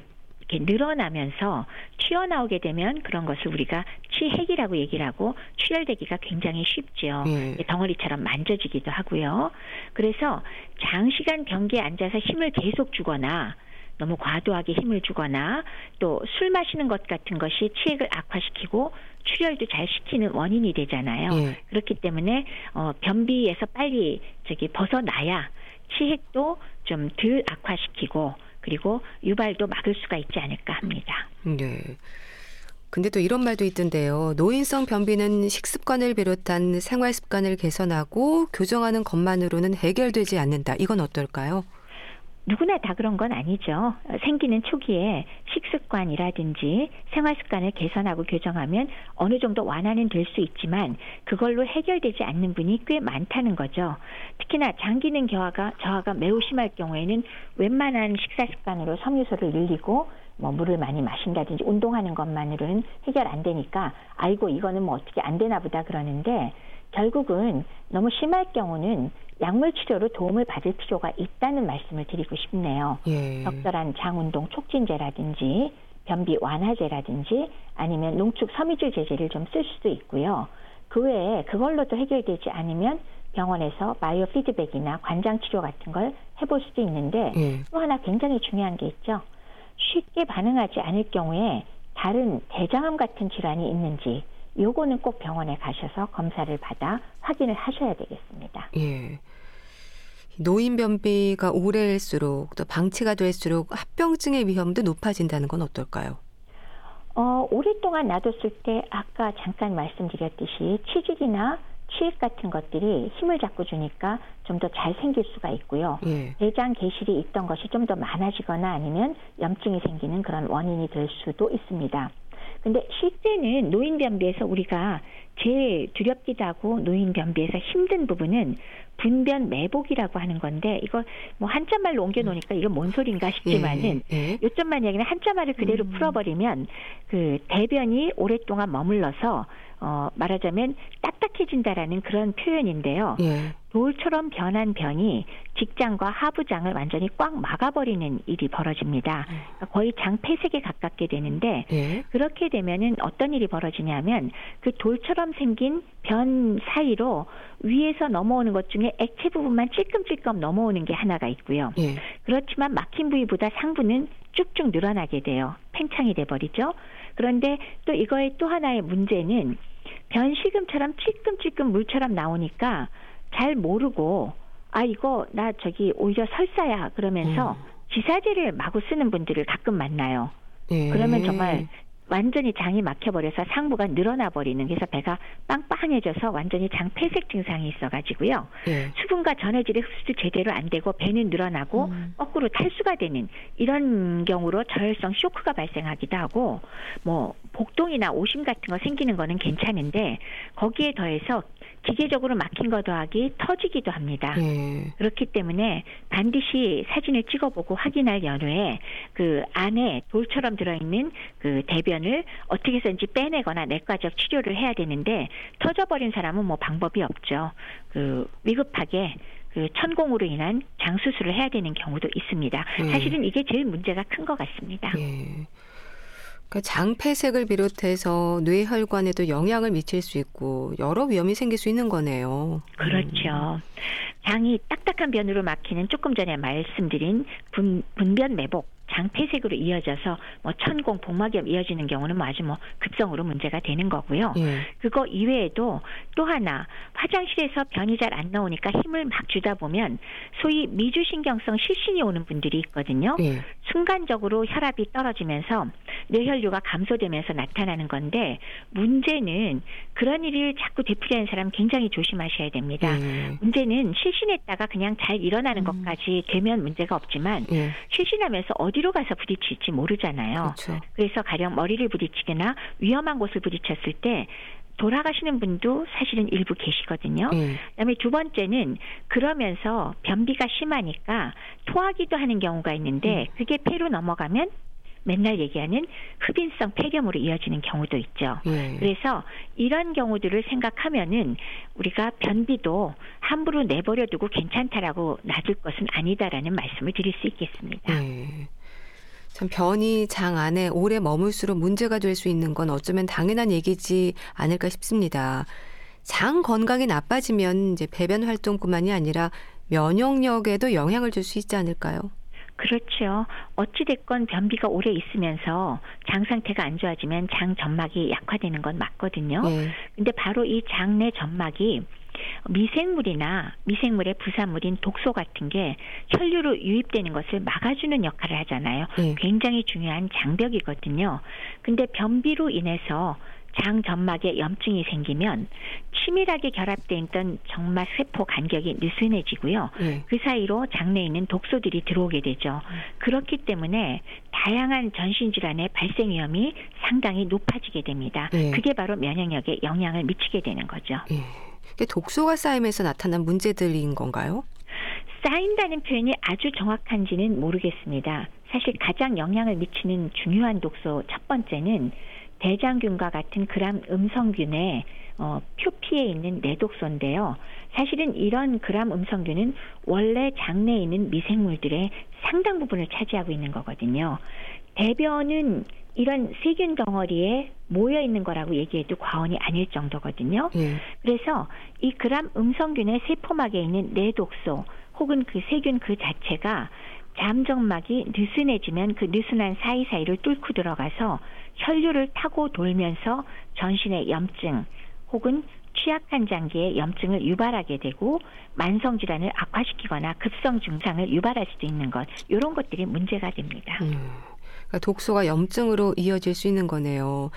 이렇게 늘어나면서 튀어나오게 되면 그런 것을 우리가 치핵이라고 얘기를 하고 출혈되기가 굉장히 쉽죠. 예. 덩어리처럼 만져지기도 하고요. 그래서 장시간 변기에 앉아서 힘을 계속 주거나 너무 과도하게 힘을 주거나 또 술 마시는 것 같은 것이 치액을 악화시키고 출혈도 잘 시키는 원인이 되잖아요. 예. 그렇기 때문에 어 변비에서 빨리 저기 벗어나야 치핵도 좀 덜 악화시키고 그리고 유발도 막을 수가 있지 않을까 합니다. 네. 근데 또 이런 말도 있던데요. 노인성 변비는 식습관을 비롯한 생활 습관을 개선하고 교정하는 것만으로는 해결되지 않는다. 이건 어떨까요? 누구나 다 그런 건 아니죠. 생기는 초기에 식습관이라든지 생활 습관을 개선하고 교정하면 어느 정도 완화는 될 수 있지만 그걸로 해결되지 않는 분이 꽤 많다는 거죠. 특히나 장기능 저하가 저하가 매우 심할 경우에는 웬만한 식사 습관으로 섬유소를 늘리고 뭐 물을 많이 마신다든지 운동하는 것만으로는 해결 안 되니까 아이고 이거는 뭐 어떻게 안 되나 보다 그러는데 결국은 너무 심할 경우는 약물 치료로 도움을 받을 필요가 있다는 말씀을 드리고 싶네요. 예. 적절한 장운동 촉진제라든지 변비 완화제라든지 아니면 농축 섬유질 제제를 좀 쓸 수도 있고요. 그 외에 그걸로도 해결되지 않으면 병원에서 마이오 피드백이나 관장 치료 같은 걸 해볼 수도 있는데 예. 또 하나 굉장히 중요한 게 있죠. 쉽게 반응하지 않을 경우에 다른 대장암 같은 질환이 있는지 요거는 꼭 병원에 가셔서 검사를 받아 확인을 하셔야 되겠습니다. 예. 노인 변비가 오래일수록 또 방치가 될수록 합병증의 위험도 높아진다는 건 어떨까요? 어, 오랫동안 놔뒀을 때 아까 잠깐 말씀드렸듯이 치질이나 치액 같은 것들이 힘을 잡고 주니까 좀 더 잘 생길 수가 있고요. 예. 대장 개실이 있던 것이 좀 더 많아지거나 아니면 염증이 생기는 그런 원인이 될 수도 있습니다. 근데 실제는 노인 변비에서 우리가 제일 두렵기도 하고 노인 변비에서 힘든 부분은 분변 매복이라고 하는 건데 이거 뭐 한자말로 옮겨 놓으니까 이거 뭔 소린가 싶지만은 예, 예. 요점만 얘기는 한자말을 그대로 음. 풀어버리면 그 대변이 오랫동안 머물러서 어 말하자면 딱딱해진다라는 그런 표현인데요. 예. 돌처럼 변한 변이 직장과 하부장을 완전히 꽉 막아버리는 일이 벌어집니다. 그러니까 거의 장폐색에 가깝게 되는데 예. 그렇게 되면은 어떤 일이 벌어지냐면 그 돌처럼 생긴 변 사이로 위에서 넘어오는 것 중에 액체 부분만 찔끔찔끔 넘어오는 게 하나가 있고요. 예. 그렇지만 막힌 부위보다 상부는 쭉쭉 늘어나게 돼요. 팽창이 돼 버리죠. 그런데 또 이거의 또 하나의 문제는 변 식음처럼 찔끔찔끔 물처럼 나오니까 잘 모르고 아 이거 나 저기 오히려 설사야 그러면서 음. 지사제를 마구 쓰는 분들을 가끔 만나요. 예. 그러면 정말 완전히 장이 막혀버려서 상부가 늘어나 버리는 그래서 배가 빵빵해져서 완전히 장 폐색 증상이 있어가지고요. 예. 수분과 전해질의 흡수도 제대로 안 되고 배는 늘어나고 음. 거꾸로 탈수가 되는 이런 경우로 저혈성 쇼크가 발생하기도 하고 뭐 복동이나 오심 같은 거 생기는 거는 괜찮은데 거기에 더해서 기계적으로 막힌 거 더하기 터지기도 합니다. 예. 그렇기 때문에 반드시 사진을 찍어보고 확인할 연후에 그 안에 돌처럼 들어있는 그 대변을 어떻게 해서든지 빼내거나 내과적 치료를 해야 되는데 터져버린 사람은 뭐 방법이 없죠. 그 위급하게 그 천공으로 인한 장 수술을 해야 되는 경우도 있습니다. 예. 사실은 이게 제일 문제가 큰 것 같습니다. 예. 그러니까 장폐색을 비롯해서 뇌혈관에도 영향을 미칠 수 있고 여러 위험이 생길 수 있는 거네요. 그렇죠. 음. 장이 딱딱한 변으로 막히는 조금 전에 말씀드린 분, 분변 매복 장폐색으로 이어져서 뭐 천공 복막염 이어지는 경우는 뭐 아주 뭐 급성으로 문제가 되는 거고요. 예. 그거 이외에도 또 하나 화장실에서 변이 잘 안 나오니까 힘을 막 주다 보면 소위 미주신경성 실신이 오는 분들이 있거든요. 예. 순간적으로 혈압이 떨어지면서 뇌혈류가 감소되면서 나타나는 건데 문제는 그런 일을 자꾸 되풀이하는 사람 굉장히 조심하셔야 됩니다. 예. 문제는 실신했다가 그냥 잘 일어나는 음. 것까지 되면 문제가 없지만 예. 실신하면서 어디 로 가서 부딪힐지 모르잖아요. 그렇죠. 그래서 가령 머리를 부딪히거나 위험한 곳을 부딪혔을 때 돌아가시는 분도 사실은 일부 계시거든요. 네. 그다음에 두 번째는 그러면서 변비가 심하니까 토하기도 하는 경우가 있는데 음. 그게 폐로 넘어가면 맨날 얘기하는 흡인성 폐렴으로 이어지는 경우도 있죠. 네. 그래서 이런 경우들을 생각하면은 우리가 변비도 함부로 내버려 두고 괜찮다라고 놔둘 것은 아니다라는 말씀을 드릴 수 있겠습니다. 네. 참 변이 장 안에 오래 머물수록 문제가 될 수 있는 건 어쩌면 당연한 얘기지 않을까 싶습니다. 장 건강이 나빠지면 이제 배변 활동뿐만이 아니라 면역력에도 영향을 줄 수 있지 않을까요? 그렇죠. 어찌됐건 변비가 오래 있으면서 장 상태가 안 좋아지면 장 점막이 약화되는 건 맞거든요. 네. 근데 바로 이 장내 점막이 미생물이나 미생물의 부산물인 독소 같은 게 혈류로 유입되는 것을 막아주는 역할을 하잖아요. 네. 굉장히 중요한 장벽이거든요. 근데 변비로 인해서 장 점막에 염증이 생기면 치밀하게 결합돼 있던 정말 세포 간격이 느슨해지고요. 네. 그 사이로 장내에 있는 독소들이 들어오게 되죠. 음. 그렇기 때문에 다양한 전신 질환의 발생 위험이 상당히 높아지게 됩니다. 네. 그게 바로 면역력에 영향을 미치게 되는 거죠. 네. 독소가 쌓이면서 나타난 문제들인 건가요? 쌓인다는 표현이 아주 정확한지는 모르겠습니다. 사실 가장 영향을 미치는 중요한 독소 첫 번째는 대장균과 같은 그람 음성균의 어, 표피에 있는 내독소인데요. 사실은 이런 그람 음성균은 원래 장내에 있는 미생물들의 상당 부분을 차지하고 있는 거거든요. 대변은 이런 세균 덩어리에 모여 있는 거라고 얘기해도 과언이 아닐 정도거든요. 예. 그래서 이 그람 음성균의 세포막에 있는 내독소 혹은 그 세균 그 자체가 잠정막이 느슨해지면 그 느슨한 사이사이를 뚫고 들어가서 혈류를 타고 돌면서 전신의 염증 혹은 취약한 장기의 염증을 유발하게 되고 만성 질환을 악화시키거나 급성 증상을 유발할 수도 있는 것 이런 것들이 문제가 됩니다. 음, 그러니까 독소가 염증으로 이어질 수 있는 거네요.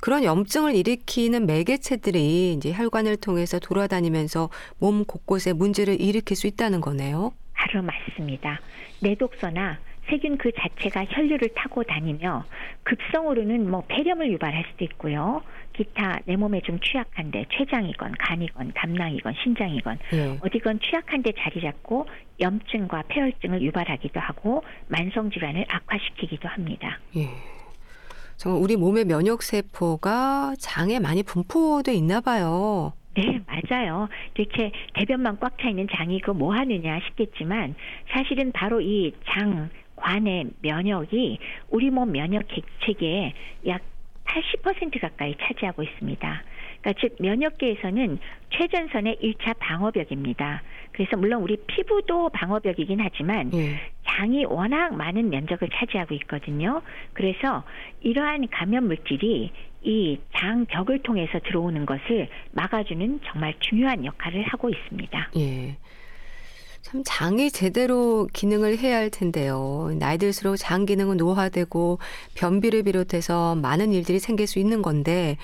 그런 염증을 일으키는 매개체들이 이제 혈관을 통해서 돌아다니면서 몸 곳곳에 문제를 일으킬 수 있다는 거네요. 바로 맞습니다. 내독소나 세균 그 자체가 혈류를 타고 다니며 급성으로는 뭐 폐렴을 유발할 수도 있고요. 기타 내 몸에 좀 취약한데 췌장이건 간이건 담낭이건 신장이건 예. 어디건 취약한데 자리 잡고 염증과 폐혈증을 유발하기도 하고 만성 질환을 악화시키기도 합니다. 예. 정말 우리 몸의 면역 세포가 장에 많이 분포돼 있나 봐요. 네, 맞아요. 대체 대변만 꽉 차 있는 장이 그뭐 하느냐 싶겠지만 사실은 바로 이 장, 관의 면역이 우리 몸 면역 체계의 약 80% 가까이 차지하고 있습니다. 그러니까 즉 면역계에서는 최전선의 1차 방어벽입니다. 그래서 물론 우리 피부도 방어벽이긴 하지만 예. 장이 워낙 많은 면적을 차지하고 있거든요. 그래서 이러한 감염 물질이 이 장벽을 통해서 들어오는 것을 막아주는 정말 중요한 역할을 하고 있습니다. 예. 참 장이 제대로 기능을 해야 할 텐데요. 나이 들수록 장 기능은 노화되고 변비를 비롯해서 많은 일들이 생길 수 있는 건데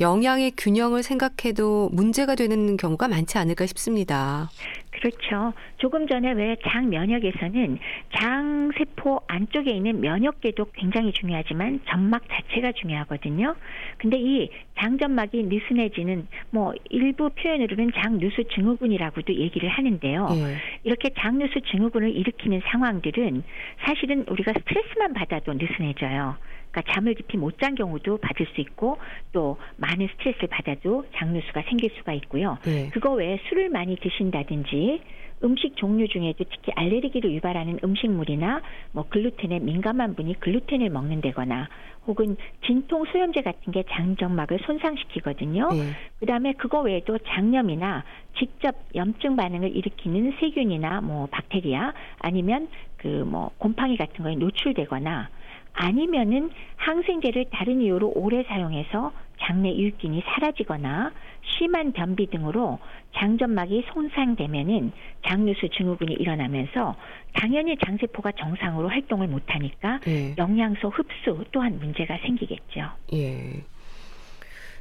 영양의 균형을 생각해도 문제가 되는 경우가 많지 않을까 싶습니다. 그렇죠. 조금 전에 왜 장 면역에서는 장 세포 안쪽에 있는 면역계도 굉장히 중요하지만 점막 자체가 중요하거든요. 근데 이 장점막이 느슨해지는 뭐 일부 표현으로는 장누수 증후군이라고도 얘기를 하는데요. 네. 이렇게 장누수 증후군을 일으키는 상황들은 사실은 우리가 스트레스만 받아도 느슨해져요. 그러니까 잠을 깊이 못 잔 경우도 받을 수 있고 또 많은 스트레스를 받아도 장누수가 생길 수가 있고요. 네. 그거 외에 술을 많이 드신다든지 음식 종류 중에도 특히 알레르기를 유발하는 음식물이나 뭐 글루텐에 민감한 분이 글루텐을 먹는다거나 혹은 진통 소염제 같은 게 장점막을 손상시키거든요. 네. 그다음에 그거 외에도 장염이나 직접 염증 반응을 일으키는 세균이나 뭐 박테리아 아니면 그 뭐 곰팡이 같은 거에 노출되거나 아니면은 항생제를 다른 이유로 오래 사용해서 장내 유익균이 사라지거나 심한 변비 등으로 장점막이 손상되면은 장누수 증후군이 일어나면서 당연히 장세포가 정상으로 활동을 못하니까 예. 영양소 흡수 또한 문제가 생기겠죠. 예.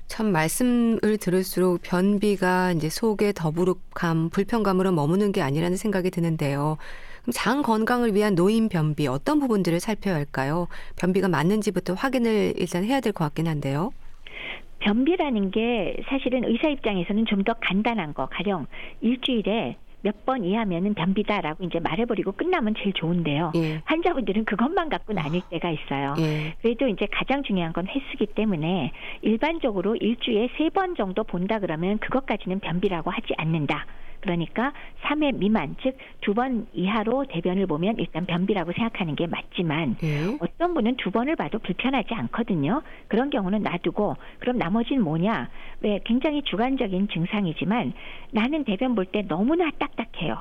참 말씀을 들을수록 변비가 이제 속에 더부룩함, 불편감으로 머무는 게 아니라는 생각이 드는데요. 장 건강을 위한 노인 변비 어떤 부분들을 살펴야 할까요? 변비가 맞는지부터 확인을 일단 해야 될 것 같긴 한데요. 변비라는 게 사실은 의사 입장에서는 좀 더 간단한 거, 가령 일주일에 몇번 이하면은 변비다라고 이제 말해버리고 끝나면 제일 좋은데요. 예. 환자분들은 그것만 갖고 나뉠 때가 있어요. 예. 그래도 이제 가장 중요한 건 횟수기 때문에 일반적으로 일주일에 세 번 정도 본다 그러면 그것까지는 변비라고 하지 않는다. 그러니까 3회 미만, 즉 두 번 이하로 대변을 보면 일단 변비라고 생각하는 게 맞지만 네. 어떤 분은 두 번을 봐도 불편하지 않거든요. 그런 경우는 놔두고 그럼 나머지는 뭐냐? 왜 굉장히 주관적인 증상이지만 나는 대변 볼 때 너무나 딱딱해요.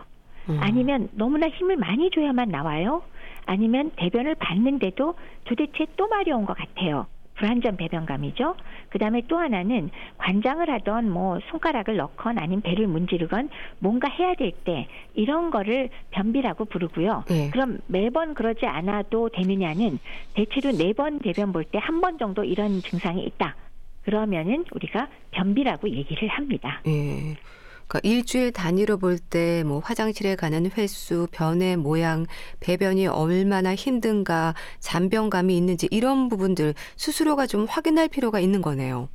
음. 아니면 너무나 힘을 많이 줘야만 나와요. 아니면 대변을 봤는데도 도대체 또 마려운 것 같아요. 불안전 배변감이죠. 그 다음에 또 하나는 관장을 하던 뭐 손가락을 넣건 아니면 배를 문지르건 뭔가 해야 될 때 이런 거를 변비라고 부르고요. 네. 그럼 매번 그러지 않아도 되느냐는 대체로 네 번 대변 볼 때 한 번 정도 이런 증상이 있다. 그러면은 우리가 변비라고 얘기를 합니다. 네. 그러니까 일주일 단위로 볼 때 뭐 화장실에 가는 횟수, 변의 모양, 배변이 얼마나 힘든가, 잔병감이 있는지 이런 부분들 스스로가 좀 확인할 필요가 있는 거네요.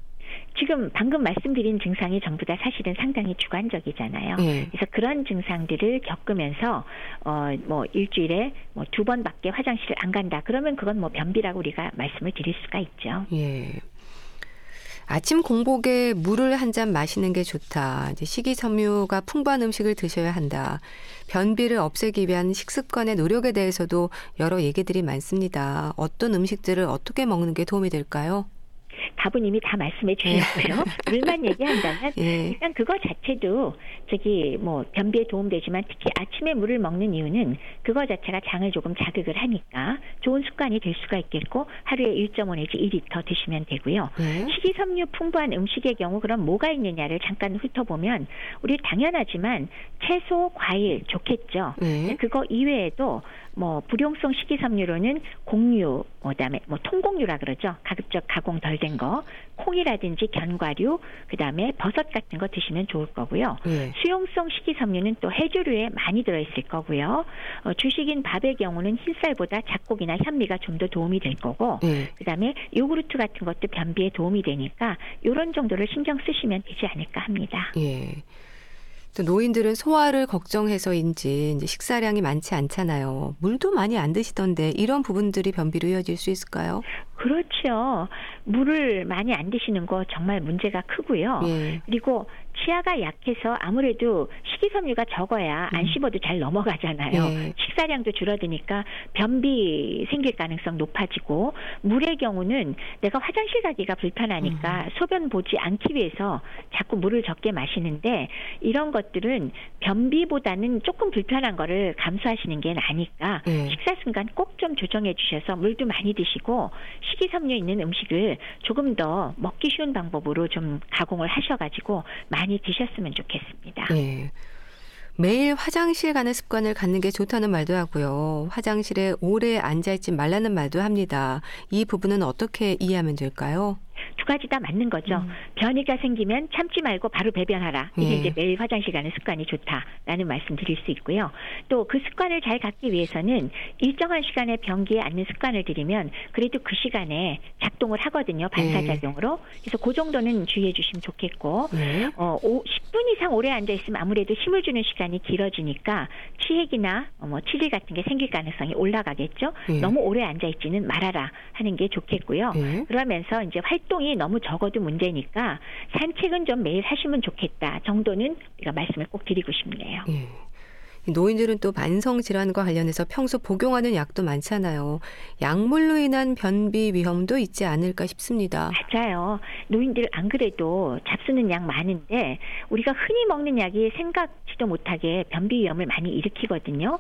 지금 방금 말씀드린 증상이 전부 다 사실은 상당히 주관적이잖아요. 네. 그래서 그런 증상들을 겪으면서 어 뭐 일주일에 뭐 두 번밖에 화장실을 안 간다. 그러면 그건 뭐 변비라고 우리가 말씀을 드릴 수가 있죠. 예. 아침 공복에 물을 한 잔 마시는 게 좋다. 이제 식이섬유가 풍부한 음식을 드셔야 한다. 변비를 없애기 위한 식습관의 노력에 대해서도 여러 얘기들이 많습니다. 어떤 음식들을 어떻게 먹는 게 도움이 될까요? 답은 이미 다 말씀해 주셨고요. 예. [LAUGHS] 물만 얘기한다면 예. 일단 그거 자체도 저기 뭐 변비에 도움되지만 특히 아침에 물을 먹는 이유는 그거 자체가 장을 조금 자극을 하니까 좋은 습관이 될 수가 있겠고 하루에 1.5 내지 2리터 드시면 되고요. 예. 식이섬유 풍부한 음식의 경우 그럼 뭐가 있느냐를 잠깐 훑어보면 우리 당연하지만 채소, 과일 좋겠죠. 예. 그거 이외에도 뭐 불용성 식이섬유로는 곡류, 그다음에 뭐 통곡류라 그러죠. 가급적 가공 덜 된 거, 콩이라든지 견과류, 그다음에 버섯 같은 거 드시면 좋을 거고요. 네. 수용성 식이섬유는 또 해조류에 많이 들어 있을 거고요. 어, 주식인 밥의 경우는 흰쌀보다 잡곡이나 현미가 좀 더 도움이 될 거고, 네. 그다음에 요구르트 같은 것도 변비에 도움이 되니까 이런 정도를 신경 쓰시면 되지 않을까 합니다. 예. 또 노인들은 소화를 걱정해서인지 식사량이 많지 않잖아요. 물도 많이 안 드시던데 이런 부분들이 변비로 이어질 수 있을까요? 그렇죠. 물을 많이 안 드시는 거 정말 문제가 크고요. 예. 그리고 치아가 약해서 아무래도 식이섬유가 적어야 안 음. 씹어도 잘 넘어가잖아요. 네. 식사량도 줄어드니까 변비 생길 가능성 높아지고 물의 경우는 내가 화장실 가기가 불편하니까 음. 소변 보지 않기 위해서 자꾸 물을 적게 마시는데 이런 것들은 변비보다는 조금 불편한 거를 감수하시는 게 나니까 네. 식사 순간 꼭 좀 조정해 주셔서 물도 많이 드시고 식이섬유 있는 음식을 조금 더 먹기 쉬운 방법으로 좀 가공을 하셔가지고 많이 드셨으면 좋겠습니다. 네. 매일 화장실 가는 습관을 갖는 게 좋다는 말도 하고요. 화장실에 오래 앉아있지 말라는 말도 합니다. 이 부분은 어떻게 이해하면 될까요? 두 가지 다 맞는 거죠. 음. 변이가 생기면 참지 말고 바로 배변하라. 이게 예. 이제 매일 화장실 가는 습관이 좋다라는 말씀 드릴 수 있고요. 또 그 습관을 잘 갖기 위해서는 일정한 시간에 변기에 앉는 습관을 들이면 그래도 그 시간에 작동을 하거든요. 반사작용으로. 예. 그래서 그 정도는 주의해 주시면 좋겠고 예. 어, 10분 이상 오래 앉아 있으면 아무래도 힘을 주는 시간이 길어지니까 치핵이나 어, 뭐 치질 같은 게 생길 가능성이 올라가겠죠. 예. 너무 오래 앉아 있지는 말아라 하는 게 좋겠고요. 예. 그러면서 이제 활 동이 너무 적어도 문제니까 산책은 좀 매일 하시면 좋겠다 정도는 우리가 말씀을 꼭 드리고 싶네요. 예. 노인들은 또 만성 질환과 관련해서 평소 복용하는 약도 많잖아요. 약물로 인한 변비 위험도 있지 않을까 싶습니다. 맞아요. 노인들 안 그래도 잡수는 약 많은데 우리가 흔히 먹는 약이 생각지도 못하게 변비 위험을 많이 일으키거든요.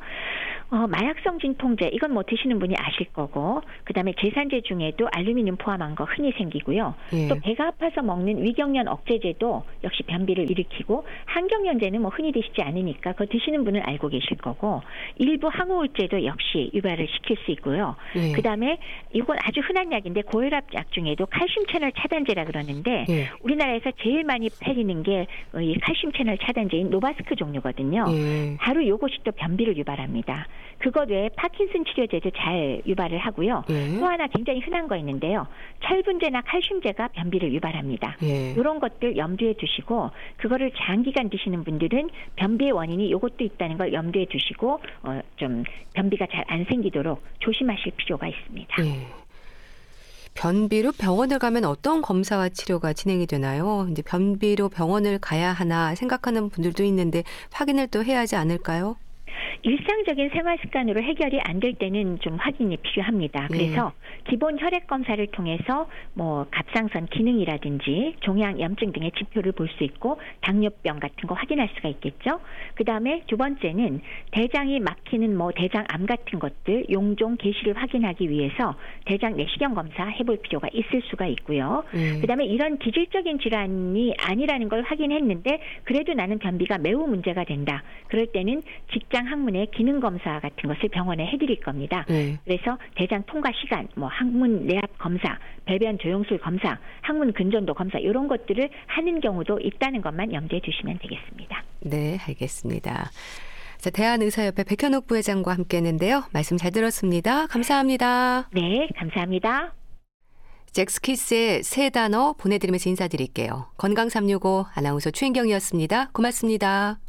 어, 마약성 진통제 이건 뭐 드시는 분이 아실 거고 그다음에 제산제 중에도 알루미늄 포함한 거 흔히 생기고요. 예. 또 배가 아파서 먹는 위경련 억제제도 역시 변비를 일으키고 항경련제는 뭐 흔히 드시지 않으니까 그거 드시는 분은 알고 계실 거고 일부 항우울제도 역시 유발을 시킬 수 있고요. 예. 그다음에 이건 아주 흔한 약인데 고혈압 약 중에도 칼슘 채널 차단제라 그러는데 예. 우리나라에서 제일 많이 팔리는 게 이 칼슘 채널 차단제인 노바스크 종류거든요. 예. 바로 요것이 또 변비를 유발합니다. 그것 외에 파킨슨 치료제도 잘 유발을 하고요. 예. 또 하나 굉장히 흔한 거 있는데요. 철분제나 칼슘제가 변비를 유발합니다. 예. 이런 것들 염두에 두시고 그거를 장기간 드시는 분들은 변비의 원인이 이것도 있다는 걸 염두에 두시고 어, 좀 변비가 잘 안 생기도록 조심하실 필요가 있습니다. 예. 변비로 병원을 가면 어떤 검사와 치료가 진행이 되나요? 이제 변비로 병원을 가야 하나 생각하는 분들도 있는데 확인을 또 해야 하지 않을까요? 일상적인 생활 습관으로 해결이 안 될 때는 좀 확인이 필요합니다. 네. 그래서 네. 기본 혈액 검사를 통해서 뭐 갑상선 기능이라든지 종양 염증 등의 지표를 볼 수 있고 당뇨병 같은 거 확인할 수가 있겠죠. 그다음에 두 번째는 대장이 막히는 뭐 대장암 같은 것들 용종 개시를 확인하기 위해서 대장 내시경 검사 해볼 필요가 있을 수가 있고요. 네. 그다음에 이런 기질적인 질환이 아니라는 걸 확인했는데 그래도 나는 변비가 매우 문제가 된다. 그럴 때는 직장 항문의 기능 검사 같은 것을 병원에 해드릴 겁니다. 네. 그래서 대장 통과 시간, 뭐 항문 내압 검사, 배변 조영술 검사, 항문 근전도 검사 이런 것들을 하는 경우도 있다는 것만 염두에 두시면 되겠습니다. 네, 알겠습니다. 자, 대한의사협회 백현옥 부회장과 함께했는데요. 말씀 잘 들었습니다. 감사합니다. 네, 감사합니다. 잭스키스의 세 단어 보내드리면서 인사드릴게요. 건강365 아나운서 최인경이었습니다. 고맙습니다.